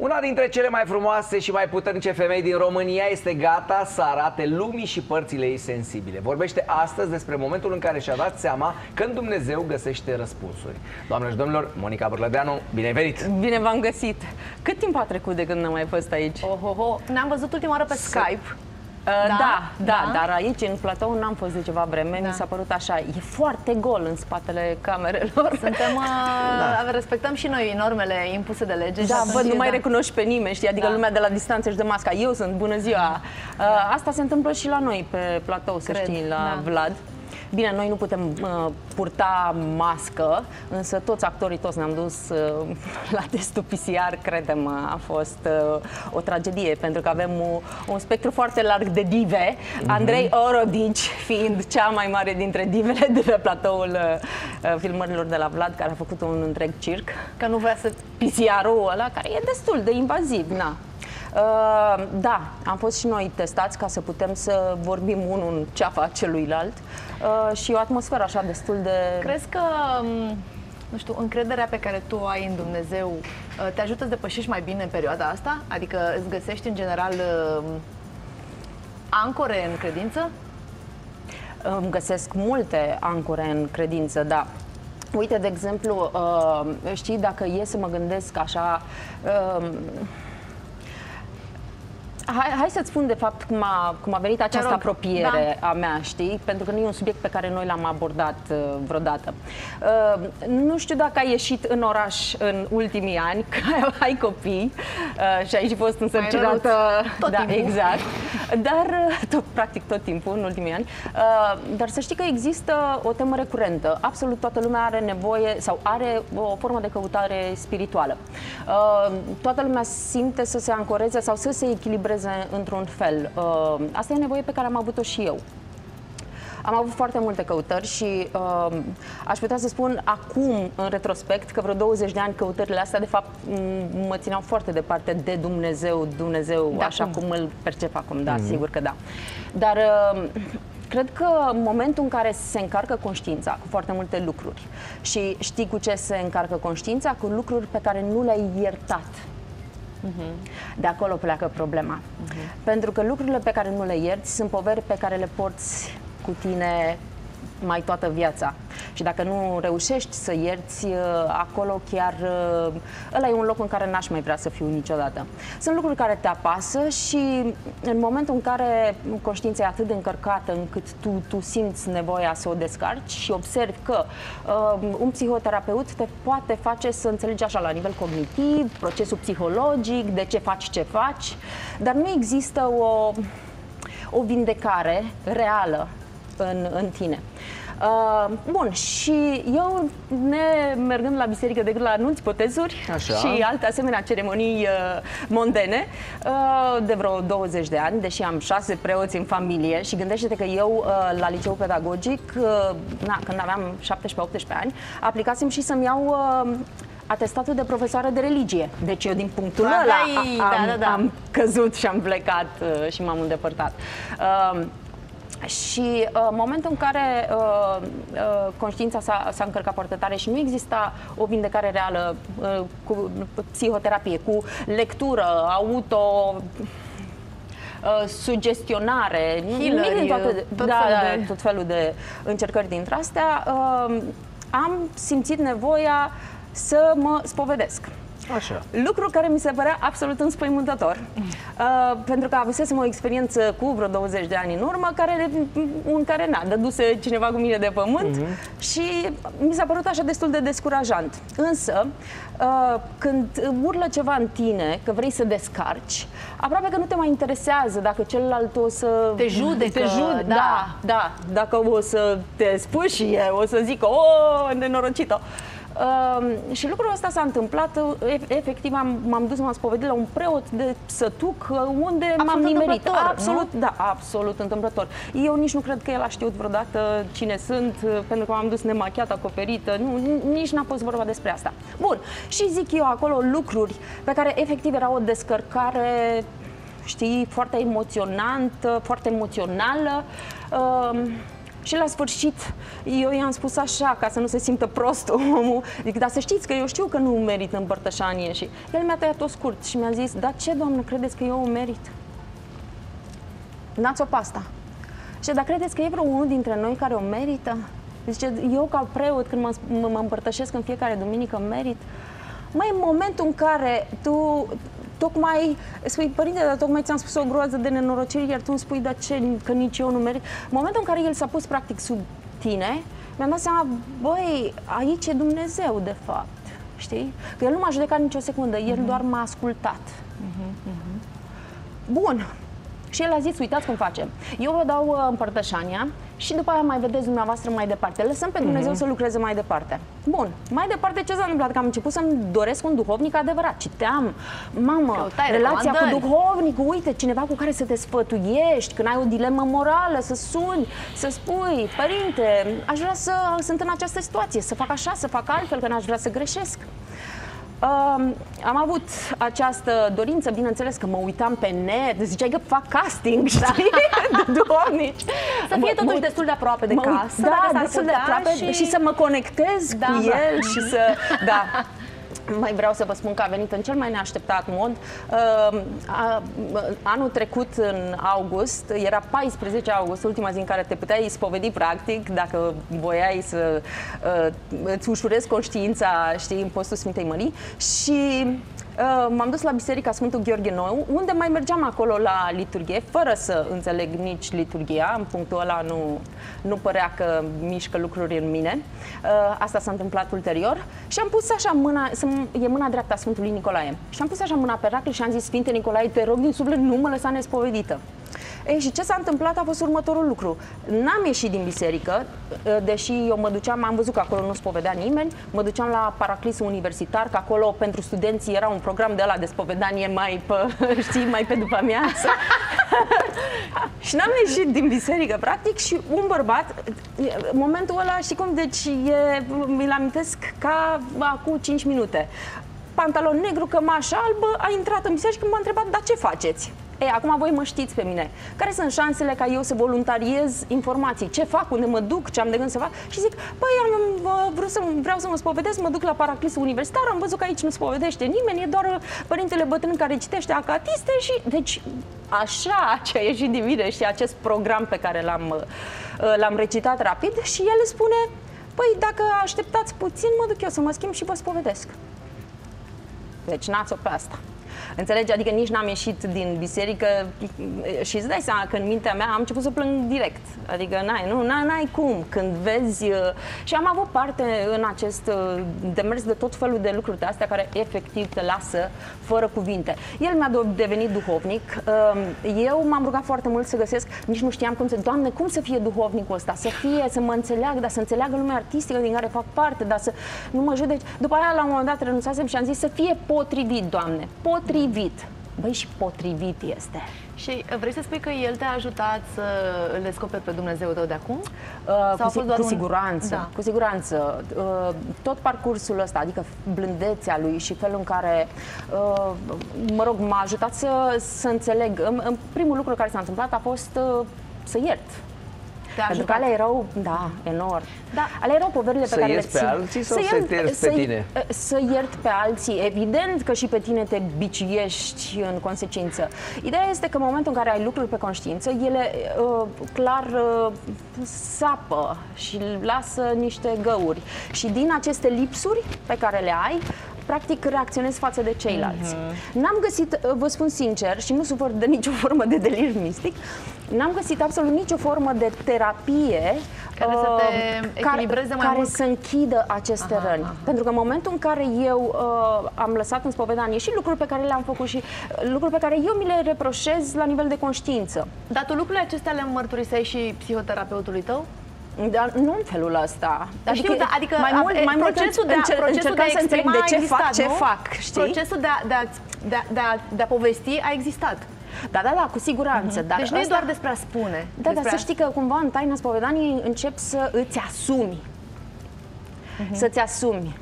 Una dintre cele mai frumoase și mai puternice femei din România este gata să arate lumii și părțile ei sensibile. Vorbește astăzi despre momentul în care și-a dat seama când Dumnezeu găsește răspunsuri. Doamnelor și domnilor, Monica Bărlădeanu, bine ai venit! Bine v-am găsit! Cât timp a trecut de când n-am mai fost aici? Oh, oh, oh. Ne-am văzut ultima oară pe Skype. Uh, da, da, da, dar aici, în platou, n-am fost de ceva vreme. Da. Mi s-a părut așa. E foarte gol în spatele camerelor. Suntem, uh, da. respectăm și noi normele impuse de lege. și Da, atunci, văd, nu mai da. recunoști pe nimeni, știi? Adică Da. lumea de la distanță își dă masca. Eu sunt, bună ziua! Uh, Asta se întâmplă și la noi pe platou, să Cred, știi, la da. Vlad. Bine, noi nu putem uh, purta mască, însă toți actorii, toți ne-am dus uh, la testul PCR, credem, uh, a fost uh, o tragedie, pentru că avem o, un spectru foarte larg de dive, Andrei Orodici fiind cea mai mare dintre divele de pe platoul uh, uh, filmărilor de la Vlad, care a făcut un întreg circ. Că nu vrea să... PCR-ul ăla, care e destul de invaziv, na. Uh, da, am fost și noi testați ca să putem să vorbim unul în ceafa celuilalt uh, și o atmosferă așa destul de... Crezi că, m, nu știu, încrederea pe care tu o ai în Dumnezeu uh, te ajută să depășești mai bine în perioada asta? Adică îți găsești, în general, uh, ancore în credință? Îmi găsesc multe ancore în credință, da. Uite, de exemplu, uh, știi, dacă e să mă gândesc așa... uh, Hai, hai să-ți spun de fapt cum a, cum a venit această rog. apropiere a mea, știi? Pentru că nu e un subiect pe care noi l-am abordat uh, vreodată. Uh, nu știu dacă ai ieșit în oraș în ultimii ani, că ai, ai copii uh, și ai și fost însărcinată. tot da, timpul. exact. Dar, uh, tot, practic tot timpul, în ultimii ani. Uh, dar să știi că există o temă recurentă. Absolut toată lumea are nevoie sau are o formă de căutare spirituală. Uh, toată lumea simte să se ancoreze sau să se echilibreze într-un fel. Uh, asta e nevoie pe care am avut-o și eu. Am avut foarte multe căutări și uh, aș putea să spun acum, în retrospect, că vreo 20 de ani căutările astea, de fapt, m- mă țineau foarte departe de Dumnezeu, Dumnezeu, De așa acum. cum îl percep acum, da, sigur că da. Dar uh, cred că în momentul în care se încarcă conștiința cu foarte multe lucruri și știi cu ce se încarcă conștiința? Cu lucruri pe care nu le-ai iertat. De acolo pleacă problema. Pentru că lucrurile pe care nu le ierți sunt poveri pe care le porți cu tine mai toată viața. Și dacă nu reușești să ierți, uh, acolo chiar uh, ăla e un loc în care n-aș mai vrea să fiu niciodată. Sunt lucruri care te apasă și în momentul în care conștiința e atât de încărcată încât tu, tu simți nevoia să o descarci și observi că uh, un psihoterapeut te poate face să înțelegi așa la nivel cognitiv, procesul psihologic, de ce faci ce faci, dar nu există o, o vindecare reală în, în tine. Uh, bun, și eu, ne mergând la biserică decât la anunți, botezuri Așa. și alte asemenea ceremonii uh, mondene, uh, de vreo 20 de ani, deși am șase preoți în familie și gândește-te că eu uh, la liceu pedagogic, uh, na, când aveam 17-18 ani, aplicasem și să-mi iau uh, atestatul de profesoară de religie. Deci eu din punctul ăla Aveai- am, da, da, da. am căzut și am plecat uh, și m-am îndepărtat. Uh, și uh, momentul în care uh, uh, conștiința s-a, s-a încărcat foarte tare și nu exista o vindecare reală uh, cu psihoterapie, cu lectură, auto uh, sugestionare, Healeri, nimic din toate, tot da, felul da, de- tot felul de încercări dintre astea, uh, am simțit nevoia să mă spovedesc. Așa. Lucru care mi se părea absolut înspăimântător, uh, pentru că avusesem o experiență cu vreo 20 de ani în urmă, care, în care na, dăduse cineva cu mine de pământ și mi s-a părut așa destul de descurajant. Însă, uh, când urlă ceva în tine, că vrei să descarci, aproape că nu te mai interesează dacă celălalt o să Te judecă, te jude, da. da, da, dacă o să te spușie, o să zică, o, nenorocită. Uh, și lucrul ăsta s-a întâmplat, uh, e- efectiv am, m-am dus, m-am spovedit la un preot de sătuc uh, unde m-am Absolut nimerit. întâmplător, Absolut, da, absolut întâmplător. Eu nici nu cred că el a știut vreodată cine sunt, uh, pentru că m-am dus nemachiată, acoperită, nu, n- nici n-a fost vorba despre asta. Bun, și zic eu acolo lucruri pe care efectiv era o descărcare știi, foarte emoționantă, foarte emoțională. Uh, Și la sfârșit, eu i-am spus așa, ca să nu se simtă prost omul, zic, dar să știți că eu știu că nu merit împărtășanie. Și el mi-a tăiat-o scurt și mi-a zis, dar ce, doamnă, credeți că eu o merit? Dați-o pasta. Și dar credeți că e vreo unul dintre noi care o merită? Zice, eu ca preot, când mă, mă, mă împărtășesc în fiecare duminică, merit. Mai în momentul în care tu tocmai spui, părinte, dar tocmai ți-am spus o groază de nenorociri, iar tu îmi spui, dar ce, că nici eu nu merit. În momentul în care el s-a pus practic sub tine, mi-am dat seama, băi, aici e Dumnezeu, de fapt. Știi? Că el nu m-a judecat nicio secundă, el uh-huh. doar m-a ascultat. Uh-huh, uh-huh. Bun, și el a zis, uitați cum facem. Eu vă dau uh, împărtășania și după aia mai vedeți dumneavoastră mai departe. Lăsăm pe Dumnezeu uh-huh. să lucreze mai departe. Bun, mai departe ce s-a întâmplat? Că am început să-mi doresc un duhovnic adevărat. Citeam, mamă, Căutai relația cu duhovnicul, uite, cineva cu care să te sfătuiești, când ai o dilemă morală, să suni, să spui, părinte, aș vrea să sunt în această situație, să fac așa, să fac altfel, că n-aș vrea să greșesc. Uh, am avut această dorință, bineînțeles că mă uitam pe net, ziceai că fac casting, știi, da. de duhovnici. Să fie totuși mă, destul de aproape de casă, da, destul de aproape și... și să mă conectez da, cu el și să, da. mai vreau să vă spun că a venit în cel mai neașteptat mod. Uh, anul trecut, în august, era 14 august, ultima zi în care te puteai spovedi practic, dacă voiai să uh, îți ușurezi conștiința, știi, în postul Sfintei Mării și Uh, m-am dus la Biserica Sfântul Gheorghe Nou, unde mai mergeam acolo la liturghie, fără să înțeleg nici liturghia. În punctul ăla nu, nu părea că mișcă lucruri în mine. Uh, asta s-a întâmplat ulterior. Și am pus așa mâna, e mâna dreapta Sfântului Nicolae. Și am pus așa mâna pe racul și am zis, Sfinte Nicolae, te rog din suflet, nu mă lăsa nespovedită. Ei, și ce s-a întâmplat a fost următorul lucru. N-am ieșit din biserică, ă, deși eu mă duceam, am văzut că acolo nu spovedea nimeni, mă duceam la Paraclisul Universitar, că acolo pentru studenții era un program de la de spovedanie mai pe, știi, mai pe după amiază. și n-am ieșit din biserică, practic, și un bărbat, momentul ăla, știi cum, deci e, mi-l amintesc ca acum 5 minute pantalon negru, cămașă albă, a intrat în biserică și m-a întrebat, dar ce faceți? Ei, acum voi mă știți pe mine. Care sunt șansele ca eu să voluntariez informații? Ce fac? Unde mă duc? Ce am de gând să fac? Și zic, păi am vrut să, vreau să mă spovedesc, mă duc la Paraclisul Universitar, am văzut că aici nu spovedește nimeni, e doar părintele bătrân care citește acatiste și... Deci, așa ce a ieșit din mine și acest program pe care l-am, l-am recitat rapid și el spune, păi dacă așteptați puțin, mă duc eu să mă schimb și vă spovedesc. Deci n-ați-o pe asta. Înțelegi? Adică nici n-am ieșit din biserică și îți dai seama că în mintea mea am început să plâng direct. Adică n-ai, nu, n-ai cum. Când vezi... Uh, și am avut parte în acest uh, demers de tot felul de lucruri de astea care efectiv te lasă fără cuvinte. El mi-a devenit duhovnic. Um, eu m-am rugat foarte mult să găsesc, nici nu știam cum să... Doamne, cum să fie duhovnicul ăsta? Să fie, să mă înțeleagă, dar să înțeleagă lumea artistică din care fac parte, dar să nu mă judeci. După aia, la un moment dat, renunțasem și am zis să fie potrivit, Doamne, potrivit potrivit. Băi, și potrivit este. Și uh, vrei să spui că el te-a ajutat să îl descoperi pe Dumnezeu tău de acum? Uh, Sau cu, cu siguranță, da. cu siguranță. Uh, tot parcursul ăsta, adică blândețea lui și felul în care, uh, mă rog, m-a ajutat să, să înțeleg. În, în primul lucru care s-a întâmplat a fost uh, să iert te Pentru că alea erau, da, enorm. Da. Alea erau poverile pe care le ții. pe alții sau să, să ierți să, pe tine? Să iert pe alții. Evident că și pe tine te biciuiești în consecință. Ideea este că în momentul în care ai lucruri pe conștiință, ele uh, clar uh, sapă și lasă niște găuri. Și din aceste lipsuri pe care le ai, practic reacționezi față de ceilalți. Uh-huh. N-am găsit, uh, vă spun sincer, și nu sufăr de nicio formă de delir mistic, n-am găsit absolut nicio formă de terapie care să te uh, echilibreze care, mai care mult. să închidă aceste aha, răni. Aha. Pentru că în momentul în care eu uh, am lăsat în spovedanie și lucruri pe care le-am făcut și uh, lucruri pe care eu mi le reproșez la nivel de conștiință. Dar tu lucrurile acestea le mărturiseai și psihoterapeutului tău? Dar nu în felul ăsta. Adică, știu, da, adică mai mult, mai procesul mult de, a, procesul de a să înțeleg de ce existat, fac, ce nu? fac, știi? Procesul de a, de, a, de, a, de, a, de a povesti a existat. Da, da, da, cu siguranță. Uh-huh. Dar deci nu e doar despre a spune. Da, dar să știi că cumva în taina spovedaniei încep să îți asumi. Uh-huh. Să-ți asumi.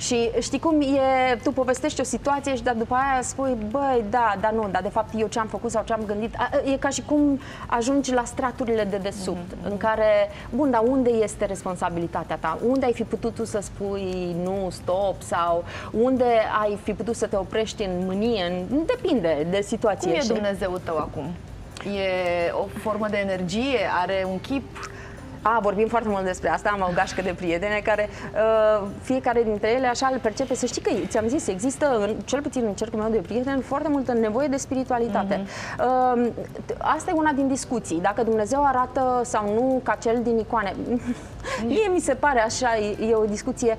Și știi cum e, tu povestești o situație și dar după aia spui, băi, da, dar nu, dar de fapt eu ce am făcut sau ce am gândit, e ca și cum ajungi la straturile de desubt, mm-hmm. în care, bun, dar unde este responsabilitatea ta? Unde ai fi putut tu să spui nu, stop, sau unde ai fi putut să te oprești în mânie, în... depinde de situație. Cum e Dumnezeu tău acum? E o formă de energie? Are un chip? A, vorbim foarte mult despre asta, am o gașcă de prietene care uh, fiecare dintre ele așa îl percepe. Să știi că, ți-am zis, există, în, cel puțin în cercul meu de prieteni, foarte multă nevoie de spiritualitate. Mm-hmm. Uh, asta e una din discuții. Dacă Dumnezeu arată sau nu ca cel din icoane. Mie mi se pare așa, e, e o discuție.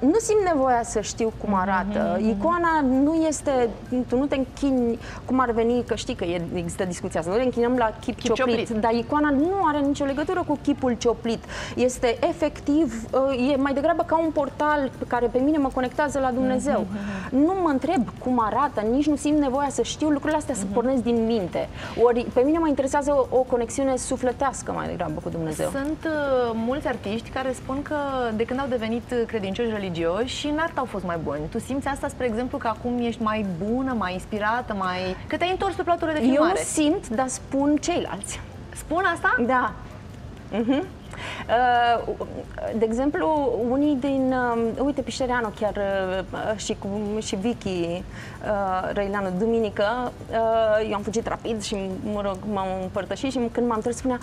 Nu simt nevoia să știu cum arată. Mm-hmm. Icoana nu este, tu nu te închini cum ar veni, că știi că e, există discuția asta, nu ne închinăm la chip, chip cioplit, cioplit, dar icoana nu are nicio legătură cu chipul cioplit. Este efectiv, uh, e mai degrabă ca un portal pe care pe mine mă conectează la Dumnezeu. Mm-hmm. Nu mă întreb cum arată, nici nu simt nevoia să știu lucrurile astea, mm-hmm. să mhm. pornesc din minte. Ori pe mine mă interesează o, o conexiune sufletească mai degrabă cu Dumnezeu. Sunt uh, mulți artiști care spun că de când au devenit credincioși religioși și în artă au fost mai buni. Tu simți asta, spre exemplu, că acum ești mai bună, mai inspirată, mai... că te-ai întors pe platurile de filmare? Eu nu simt, dar spun ceilalți. Spun asta? Da. Uh-huh. Uh, de exemplu, unii din, uh, uite, Pișereanu chiar uh, și, cu, și Vicky uh, Răileanu, duminică, uh, eu am fugit rapid și, mă rog, m-am împărtășit și când m-am întors spunea,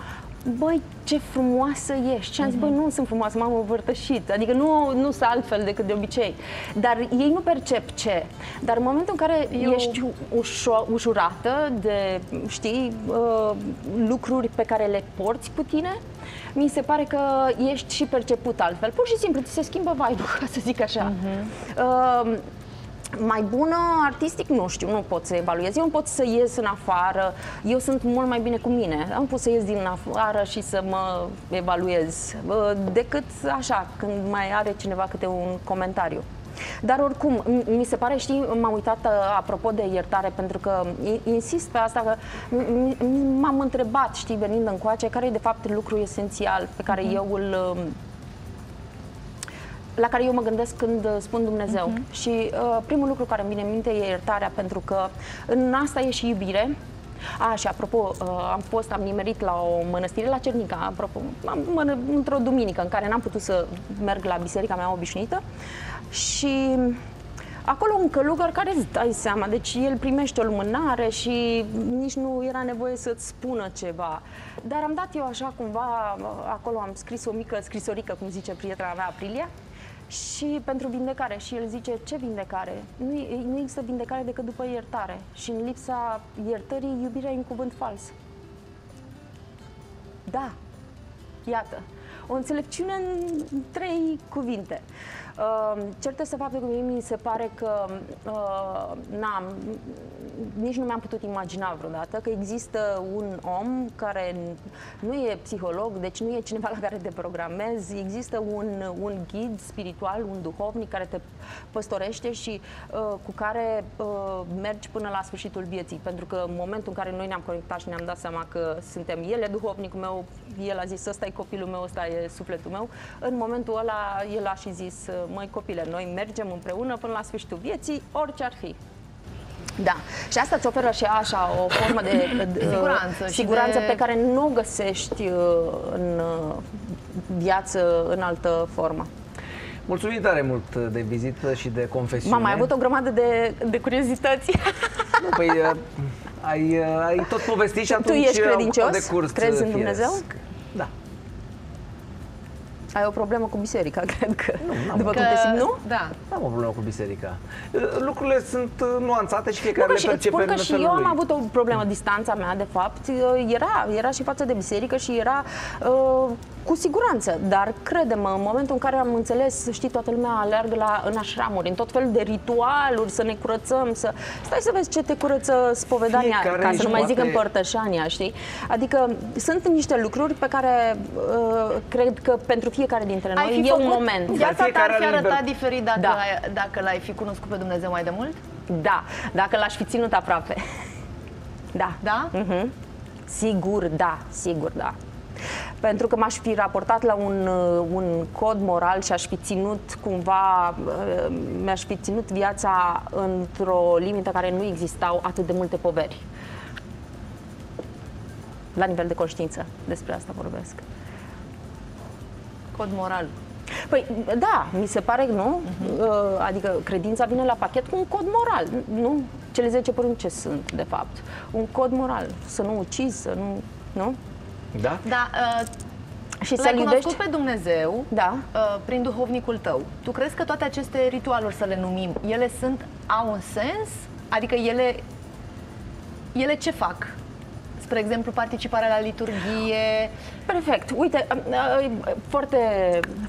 băi, ce frumoasă ești. Și am zis, băi, nu sunt frumoasă, m-am împărtășit. Adică nu, nu sunt altfel decât de obicei. Dar ei nu percep ce. Dar în momentul în care Eu... ești ușo- ușurată de, știi, uh, lucruri pe care le porți cu tine, mi se pare că ești și perceput altfel. Pur și simplu, ți se schimbă vibe ca să zic așa. Uh-huh. Uh, mai bună artistic, nu știu, nu pot să evaluez. Eu nu pot să ies în afară, eu sunt mult mai bine cu mine. Am pot să ies din afară și să mă evaluez, decât așa, când mai are cineva câte un comentariu. Dar oricum, mi se pare, știi, m-am uitat uh, apropo de iertare, pentru că insist pe asta, că m-am întrebat, știi, venind încoace, care e de fapt lucru esențial pe care uh-huh. eu îl um, la care eu mă gândesc când uh, spun Dumnezeu. Uh-huh. Și uh, primul lucru care îmi vine în minte e iertarea, pentru că în asta e și iubire. A, și apropo, uh, am fost, am nimerit la o mănăstire la Cernica, apropo, am, într-o duminică în care n-am putut să merg la biserica mea obișnuită și acolo un călugăr care îți dai seama, deci el primește o lumânare și nici nu era nevoie să-ți spună ceva. Dar am dat eu așa cumva, acolo am scris o mică scrisorică, cum zice prietena mea Aprilia, și pentru vindecare. Și el zice, ce vindecare? Nu, nu există vindecare decât după iertare. Și în lipsa iertării, iubirea e un cuvânt fals. Da, iată, o înțelepciune în trei cuvinte. Uh, cert este faptul că mie mi se pare că uh, n-am, nici nu mi-am putut imagina vreodată că există un om care nu e psiholog, deci nu e cineva la care te programezi, există un, un ghid spiritual, un duhovnic care te păstorește și uh, cu care uh, mergi până la sfârșitul vieții. Pentru că în momentul în care noi ne-am conectat și ne-am dat seama că suntem el e duhovnicul meu, el a zis ăsta e copilul meu, ăsta e sufletul meu, în momentul ăla el a și zis măi copile, noi mergem împreună până la sfârșitul vieții, orice ar fi. Da. Și asta îți oferă și așa o formă de, de siguranță, siguranță de... pe care nu o găsești uh, în uh, viață în altă formă. Mulțumim tare mult de vizită și de confesiune. M-am mai avut o grămadă de, de curiozități. Nu, păi ai, ai tot povestit și atunci Tu ești credincios? De curs Crezi în Dumnezeu? Da. Ai o problemă cu biserica, cred că. Nu, După că... cum te simți, nu? Da. Nu am o problemă cu biserica. Lucrurile sunt uh, nuanțate și fiecare nu, le percepe spun că în și eu am avut o problemă, distanța mea, de fapt, uh, era, era și față de biserică și era uh, cu siguranță, dar crede-mă, în momentul în care am înțeles, știi, toată lumea alergă la, în așramuri, în tot felul de ritualuri, să ne curățăm, să... Stai să vezi ce te curăță spovedania, Fiecare ca să nu mai zic împărtășania, știi? Adică sunt niște lucruri pe care uh, cred că pentru fiecare dintre noi e un moment. Viața ta ar fi arătat diferit dacă, da. l-ai, dacă l-ai fi cunoscut pe Dumnezeu mai de mult? Da, dacă l-aș fi ținut aproape. da. Da? Uh-huh. Sigur, da, sigur, da. Pentru că m-aș fi raportat la un, uh, un cod moral și aș fi ținut cumva, uh, mi-aș fi ținut viața într-o limită care nu existau atât de multe poveri. La nivel de conștiință, despre asta vorbesc. Cod moral. Păi, da, mi se pare, nu? Uh-huh. Adică credința vine la pachet cu un cod moral, nu? Cele 10 porunci ce sunt, de fapt? Un cod moral, să nu ucizi, să nu... Nu? Da? Da, uh, Și să l-ai iubești... cunoscut pe Dumnezeu Da. uh, prin duhovnicul tău. Tu crezi că toate aceste ritualuri, să le numim, ele sunt, au un sens? Adică ele, ele ce fac? Spre exemplu, participarea la liturghie, Perfect. Uite, uh, foarte,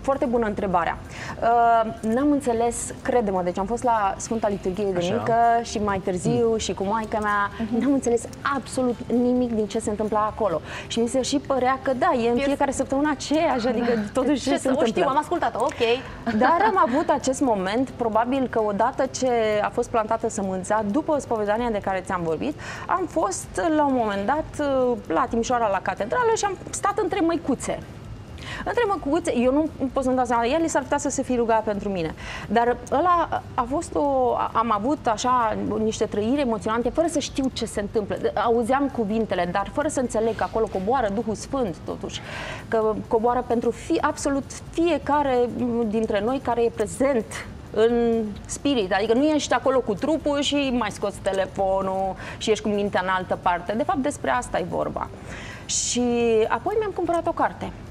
foarte bună întrebarea. Uh, N-am înțeles, crede-mă, deci am fost la Sfânta Liturghie de Așa. mică și mai târziu și cu maica mea. N-am înțeles absolut nimic din ce se întâmpla acolo. Și mi se și părea că da, e în Pies- fiecare săptămână aceeași, adică totuși ce, ce se să o întâmplă. știu, am ascultat-o, ok. Dar am avut acest moment, probabil că odată ce a fost plantată sămânța, după spovedania de care ți-am vorbit, am fost la un moment dat la Timișoara la catedrală și am stat între măicuțe. Între măcuțe, eu nu pot să-mi dau seama, el s-ar putea să se fi rugat pentru mine. Dar ăla a fost o, am avut așa niște trăiri emoționante, fără să știu ce se întâmplă. Auzeam cuvintele, dar fără să înțeleg că acolo coboară Duhul Sfânt, totuși. Că coboară pentru fi, absolut fiecare dintre noi care e prezent în spirit, adică nu ești acolo cu trupul și mai scoți telefonul și ești cu mintea în altă parte. De fapt, despre asta e vorba. Și apoi mi-am cumpărat o carte uh,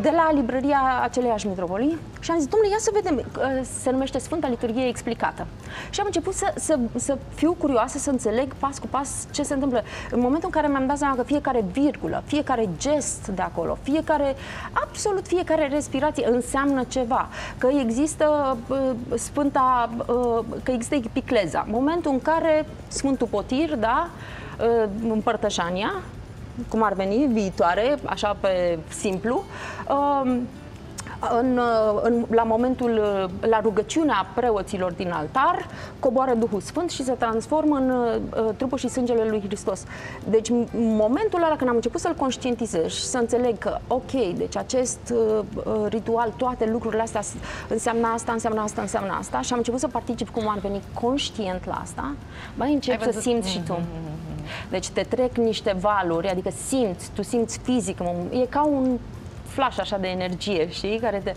de la librăria aceleiași mitropolii și am zis, domnule, ia să vedem, uh, se numește Sfânta Liturghie Explicată. Și am început să, să, să fiu curioasă, să înțeleg pas cu pas ce se întâmplă. În momentul în care mi-am dat seama că fiecare virgulă, fiecare gest de acolo, fiecare, absolut fiecare respirație înseamnă ceva, că există uh, Sfânta, uh, că există epicleza. Momentul în care Sfântul Potir, da, uh, împărtășania, cum ar veni, viitoare, așa pe simplu, um, în, în, la momentul, la rugăciunea preoților din altar, coboară Duhul Sfânt și se transformă în uh, trupul și sângele lui Hristos. Deci, în momentul ăla când am început să-l conștientizez și să înțeleg că, ok, deci acest uh, uh, ritual, toate lucrurile astea s- înseamnă asta, înseamnă asta, înseamnă asta și am început să particip cum ar veni conștient la asta, mai încep Ai să văzut? simți și tu. Deci te trec niște valuri, adică simți, tu simți fizic, e ca un flash așa de energie, știi? Care te...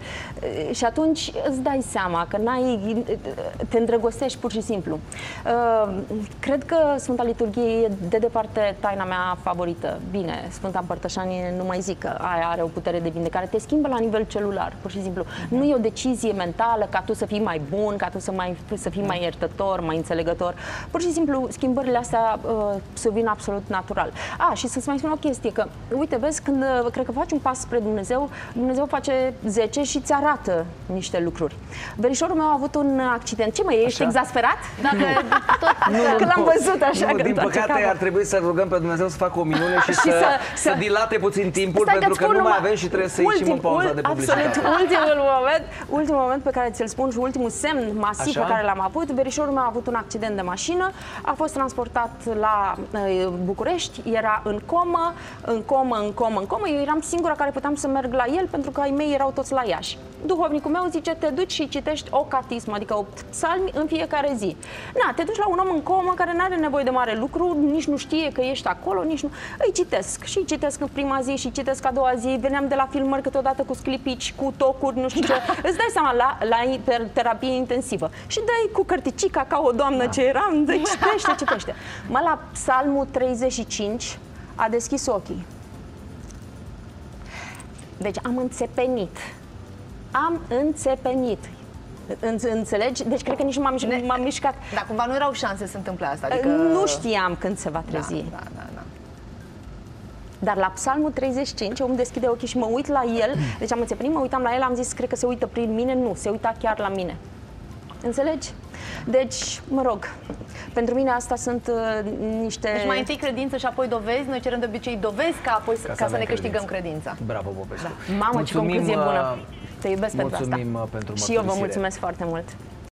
Și atunci îți dai seama că n-ai... te îndrăgostești pur și simplu. Uh, Cred că Sfânta Liturghie e de departe taina mea favorită. Bine, Sfânta Împărtășanie nu mai zic că aia are o putere de vindecare. Te schimbă la nivel celular, pur și simplu. Nu e o decizie mentală ca tu să fii mai bun, ca tu să, mai, să fii mai iertător, mai înțelegător. Pur și simplu, schimbările astea uh, se vin absolut natural. A, și să-ți mai spun o chestie, că, uite, vezi, când uh, cred că faci un pas spre Dumnezeu, Dumnezeu face 10 și ți arată niște lucruri. Verișorul meu a avut un accident. Ce mai ești Așa? exasperat? Dacă tot, Că l-am văzut așa Nu, că din întoarce păcate capul. ar trebui să rugăm pe Dumnezeu să facă o minune și, Și să, să- să, să- dilate puțin timpul, Stai pentru că-ți că spun nu mai numai avem și trebuie să ieșim în pauza ul- de publicitate. Absolut, ultimul moment, ultimul moment pe care ți-l spun și ultimul semn masiv Așa? pe care l-am avut, verișorul meu a avut un accident de mașină, a fost transportat la uh, București, era în comă, în comă, în comă, în comă. Eu eram singura care puteam să merg la el pentru că ai mei erau toți la Iași. Duhovnicul meu zice, te duci și citești o catism, adică 8 psalmi în fiecare zi. Na, te duci la un om în comă care nu are nevoie de mare lucru, nici nu știe că ești acolo, nici nu... Îi citesc și îi citesc în prima zi și citesc a doua zi. Veneam de la filmări câteodată cu sclipici, cu tocuri, nu știu ce. Îți dai seama, la, la ter- terapie intensivă. Și dai cu cărticica ca o doamnă ce eram, de citește, citește. Mă, la psalmul 35 a deschis ochii. Deci am înțepenit. Am înțepenit. Înț- Înțelegi? Deci cred că nici nu m-am, Ne- m-am mișcat. Dar cumva nu erau șanse să se întâmple asta. Adică... Nu știam când se va trezi. Da, da, da, da. Dar la psalmul 35, eu îmi deschide ochii și mă uit la el, deci am înțepenit, mă uitam la el, am zis, cred că se uită prin mine, nu, se uita chiar la mine. Înțelegi? Deci, mă rog, pentru mine asta sunt uh, niște... Deci mai întâi credință și apoi dovezi. Noi cerem de obicei dovezi ca apoi să, ca să, avem ne câștigăm credință. credința. Bravo, Popescu. Mamă, ce Mulțumim, concluzie bună! uh, Te iubesc pentru asta. mulțumim, uh, pentru Și eu vă mărturisire. mulțumesc foarte mult.